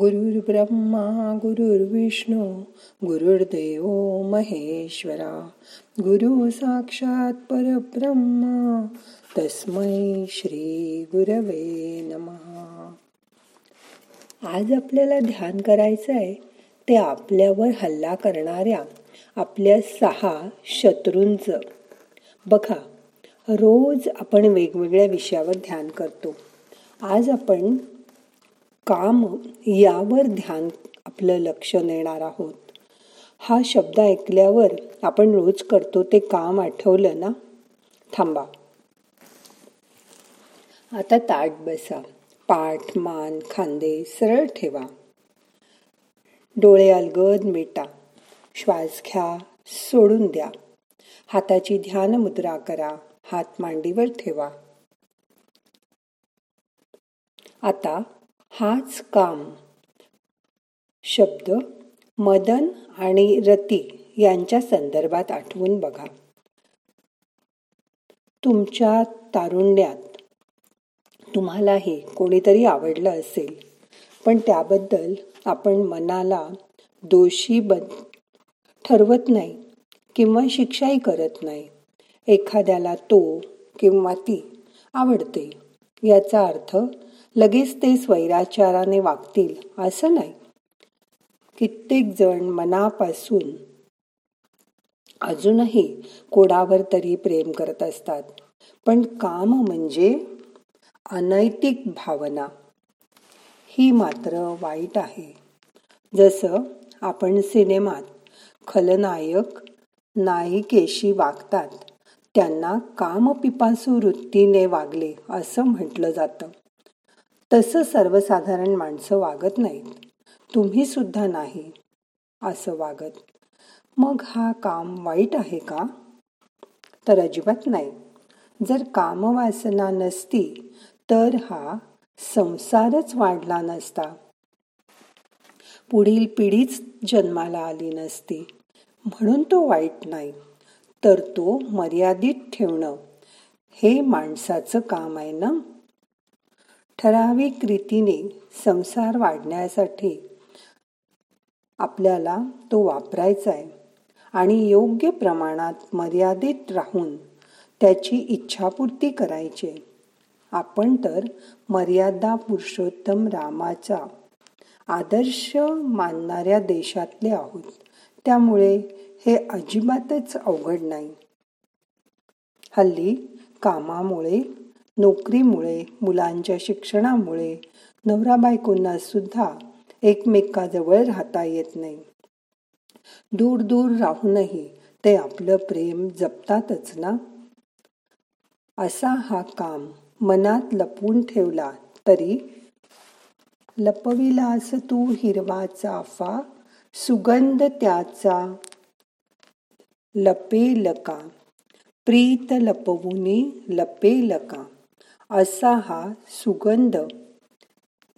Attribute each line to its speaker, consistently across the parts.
Speaker 1: गुरुर्ब्रह्मा गुरुर्विष्णू गुरुर्देव महेश्वरा गुरु साक्षात परब्रह्मा तस्मै श्री गुरवे नमहा आज आपल्याला ध्यान करायचं आहे ते आपल्यावर हल्ला करणाऱ्या आपल्या सहा शत्रूंचं. बघा रोज आपण वेगवेगळ्या विषयावर ध्यान करतो. आज आपण काम यावर ध्यान आपलं लक्ष नेणार आहोत. हा शब्द ऐकल्यावर आपण रोज करतो ते काम आठवलं ना? थांबा. आता ताट बसा. पाठ मान खांदे सरळ ठेवा. डोळे अलगद मिटा. श्वास घ्या सोडून द्या. हाताची ध्यान मुद्रा करा. हात मांडीवर ठेवा. आता हाच काम. शब्द मदन आणि रती यांच्या संदर्भात आठवून बघा. तुमच्या तारुण्यात तुम्हालाही कोणीतरी आवडलं असेल पण त्याबद्दल आपण मनाला दोषी बन ठरवत नाही किंवा शिक्षाही करत नाही. एखाद्याला तो किंवा ती आवडते याचा अर्थ लगेच ते स्वैराचाराने वागतील असं नाही. कित्येक जण मनापासून अजूनही कोणावर तरी प्रेम करत असतात. पण काम म्हणजे अनैतिक भावना. ही मात्र वाईट आहे. जसं आपण सिनेमात खलनायक नायिकेशी वागतात त्यांना कामपिपासू वृत्तीने वागले असं म्हटलं जातं. तसं सर्वसाधारण माणसं वागत नाहीत. तुम्ही सुद्धा नाही असं वागत. मग हा काम वाईट आहे का? तर अजिबात नाही. जर कामवासना नसती तर हा संसारच वाढला नसता. पुढील पिढीच जन्माला आली नसती. म्हणून तो वाईट नाही तर तो मर्यादित ठेवणं. हे माणसाचं काम आहे ना? ठराविक रीतीने संसार वाढण्यासाठी आपल्याला तो वापरायचा आहे आणि योग्य प्रमाणात मर्यादित राहून त्याची इच्छापूर्ती करायची आपण तर मर्यादा पुरुषोत्तम रामाचा आदर्श मानणाऱ्या देशातले आहोत. त्यामुळे हे अजिबातच अवघड नाही. हल्ली कामामुळे नोकरीमुळे मुलांच्या शिक्षणामुळे नवरा बायकोंना सुद्धा एकमेकाजवळ राहता येत नाही. दूर दूर राहूनही ते आपलं प्रेम जपतातच ना? असा हा काम मनात लपवून ठेवला तरी लपविलास तू हिरवा चाफा सुगंध त्याचा लपेल का प्रीत लपवुनी लपेलका. असा हा सुगंध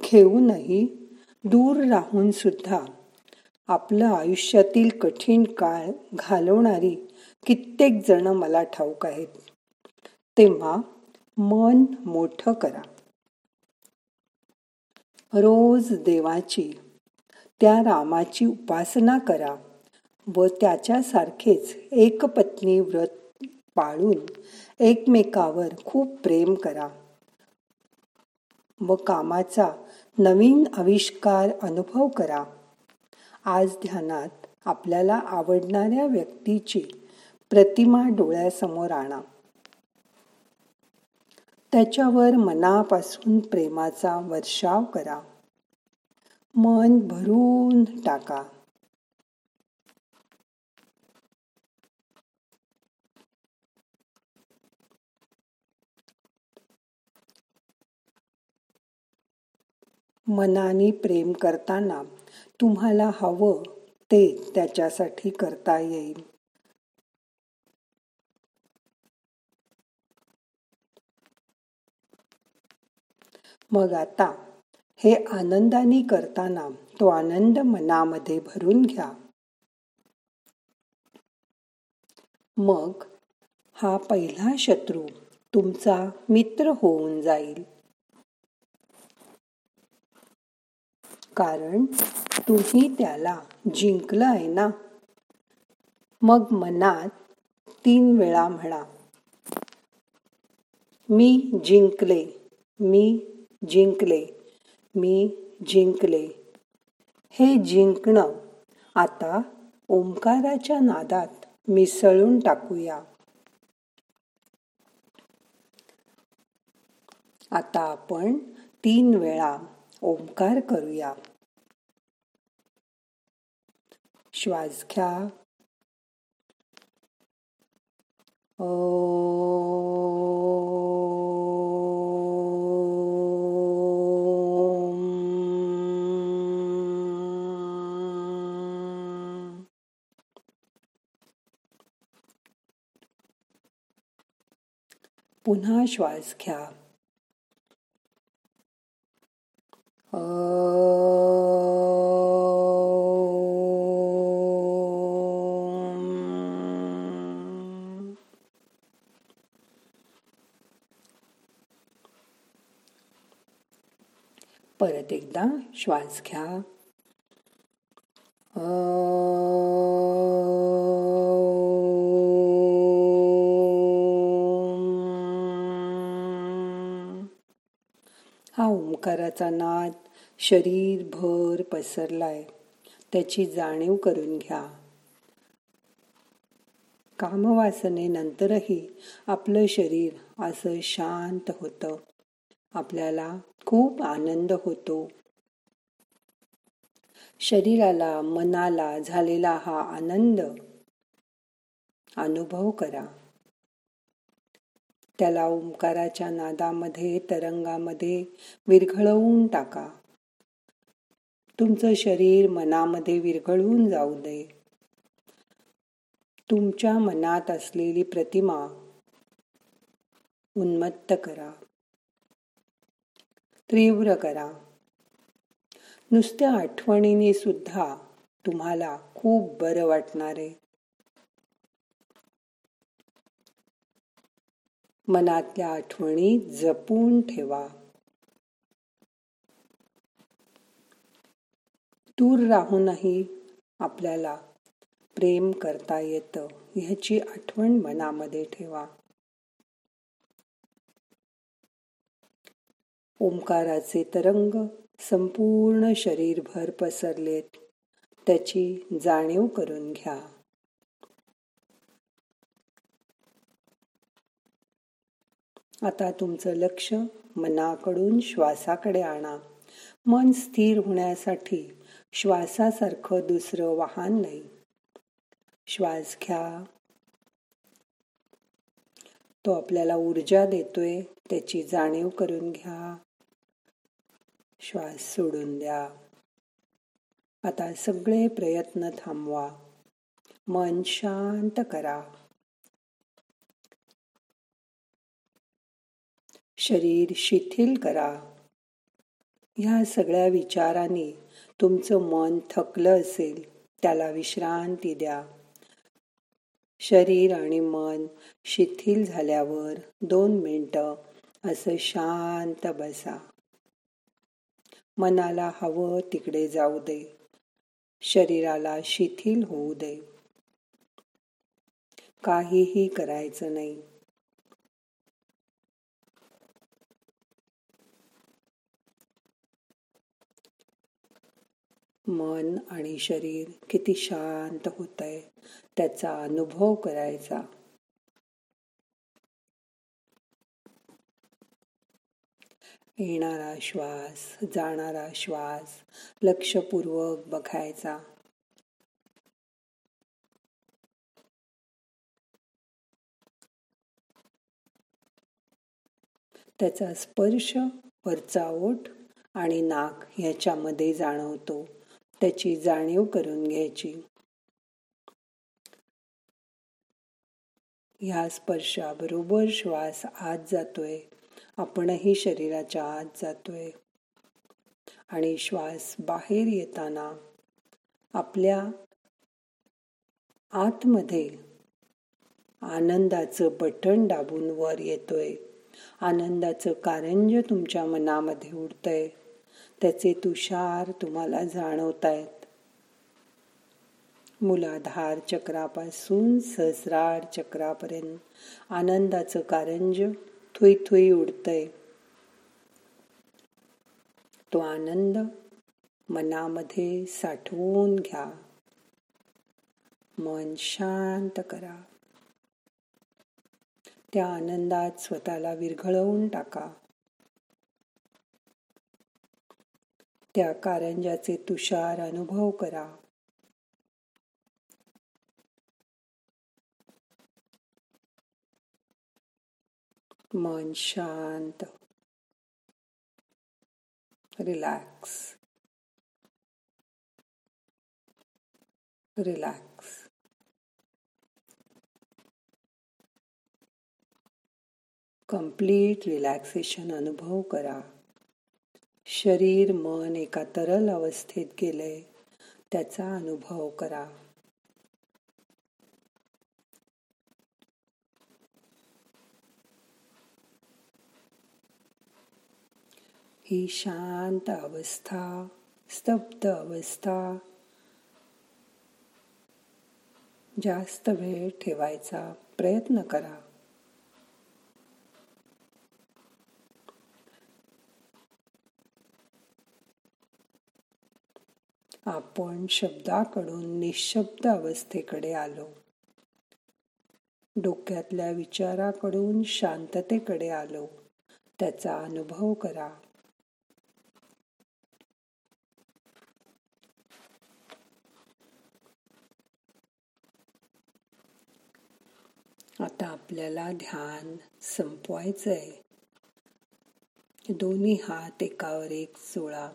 Speaker 1: घेऊनही दूर राहून सुद्धा आपलं आयुष्यातील कठीण काळ घालवणारी कित्येक जण मला ठाऊक आहेत. तेव्हा मन मोठ करा. रोज देवाची त्या रामाची उपासना करा व त्याच्यासारखेच एक पत्नी व्रत पाळून एकमेकावर खूप प्रेम करा. व कामाचा नवीन आविष्कार अनुभव करा. आज ध्यानात आपल्याला आवडणाऱ्या व्यक्तीची प्रतिमा डोळ्यासमोर आणा. त्याच्यावर मनापासून प्रेमाचा वर्षाव करा. मन भरून टाका. मनाने प्रेम करताना तुम्हाला हवं ते त्याच्यासाठी करता येईल. मग आता हे आनंदाने करताना तो आनंद मनामध्ये भरून घ्या. मग हा पहिला शत्रू तुमचा मित्र होऊन जाईल. कारण तुम्ही त्याला जिंकलं आहे ना? मग मनात तीन वेळा म्हणा मी जिंकले मी जिंकले मी जिंकले. हे जिंकणं आता ओंकाराच्या नादात मिसळून टाकूया. आता आपण तीन वेळा ओंकार करूया. श्वास घ्या पुन्हा श्वास घ्या परत एकदा श्वास घ्या. हा ओंकाराचा नाद शरीरभर पसरलाय. त्याची जाणीव करून घ्या. कामवासनेनंतरही आपलं शरीर असं शांत होतं. आपल्याला खूप आनंद होतो. शरीराला मनाला झालेला हा आनंद अनुभव करा. त्याला ओंकाराच्या नादामध्ये तरंगामध्ये विरघळवून टाका. तुमचं शरीर मनामध्ये विरघळून जाऊ दे. तुमच्या मनात असलेली प्रतिमा उन्मत्त करा. तीव्र करा. नुसत्या आठवणीने सुद्धा तुम्हाला खूप बरं वाटणार आहे. मनातल्या आठवणी जपून ठेवा. दूर राहूनही आपल्याला प्रेम करता येतं ह्याची आठवण मनामध्ये ठेवा. ओंकाराचे तरंग संपूर्ण शरीरभर पसरलेत. त्याची जाणीव करून घ्या. आता तुमचं लक्ष मनाकडून श्वासाकडे आणा. मन स्थिर होण्यासाठी श्वासासारखं दुसरं वाहन नाही. श्वास घ्या. तो आपल्याला ऊर्जा देतोय त्याची जाणीव करून घ्या. श्वास सोडून द्या. आता सगळे प्रयत्न थांबवा. मन शांत करा. शरीर शिथिल करा. ह्या सगळ्या विचारांनी तुमचं मन थकलं असेल त्याला विश्रांती द्या. शरीर आणि मन शिथिल झाल्यावर दोन मिनटं असं शांत बसा. मनाला हवं तिकडे जाऊ दे. शरीराला शिथिल होऊ दे. काहीही करायचं नाही. मन आणि शरीर किती शांत होत आहे त्याचा अनुभव करायचा. येणारा श्वास जाणारा श्वास लक्षपूर्वक बघायचा. त्याचा स्पर्श वरचा ओठ आणि नाक ह्याच्यामध्ये जाणवतो. त्याची जाणीव करून घ्यायची. ह्या स्पर्शाबरोबर श्वास आत जातोय. आपणही शरीराच्या आत जातोय. आणि श्वास बाहेर येताना आपल्या आतमध्ये आनंदाचं बटन दाबून वर येतोय. आनंदाचं कारंज तुमच्या मनामध्ये उडतंय त्याचे तुषार तुम्हाला जाणवतायत. मुलाधार चक्रापासून सहस्रार चक्रापर्यंत आनंदाचं कारंज थुई थुई उडतय. तो आनंद मनामध्ये साठवून घ्या. मन शांत करा. त्या आनंदात स्वतःला विरघळवून टाका. त्या कारंजाचे तुषार अनुभव करा. मन शांत. रिलॅक्स. रिलॅक्स. कंप्लीट रिलॅक्सेशन अनुभव करा. शरीर मन एका तरल अवस्थेत गेले त्याचा अनुभव करा. ही शांत अवस्था स्तब्ध अवस्था. जास्त वेळ ठेवायचा प्रयत्न करा. आपण शब्दाकडून निशब्द अवस्थेकडे आलो. डोक्यातल्या विचाराकडून शांततेकडे आलो. त्याचा अनुभव करा. आता आपल्याला ध्यान संपवायचंय. दोन्ही हात एकावर एक चोळा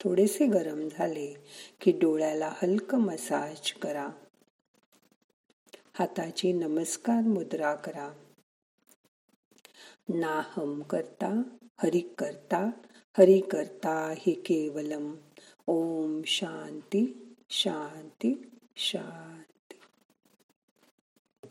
Speaker 1: थोडेसे गरम झाले की डोळ्याला हलक मसाज करा. हाताची नमस्कार मुद्रा करा. नाहम करता हरि करता हरि करता हि केवलम. ओम शांती शांती शांती.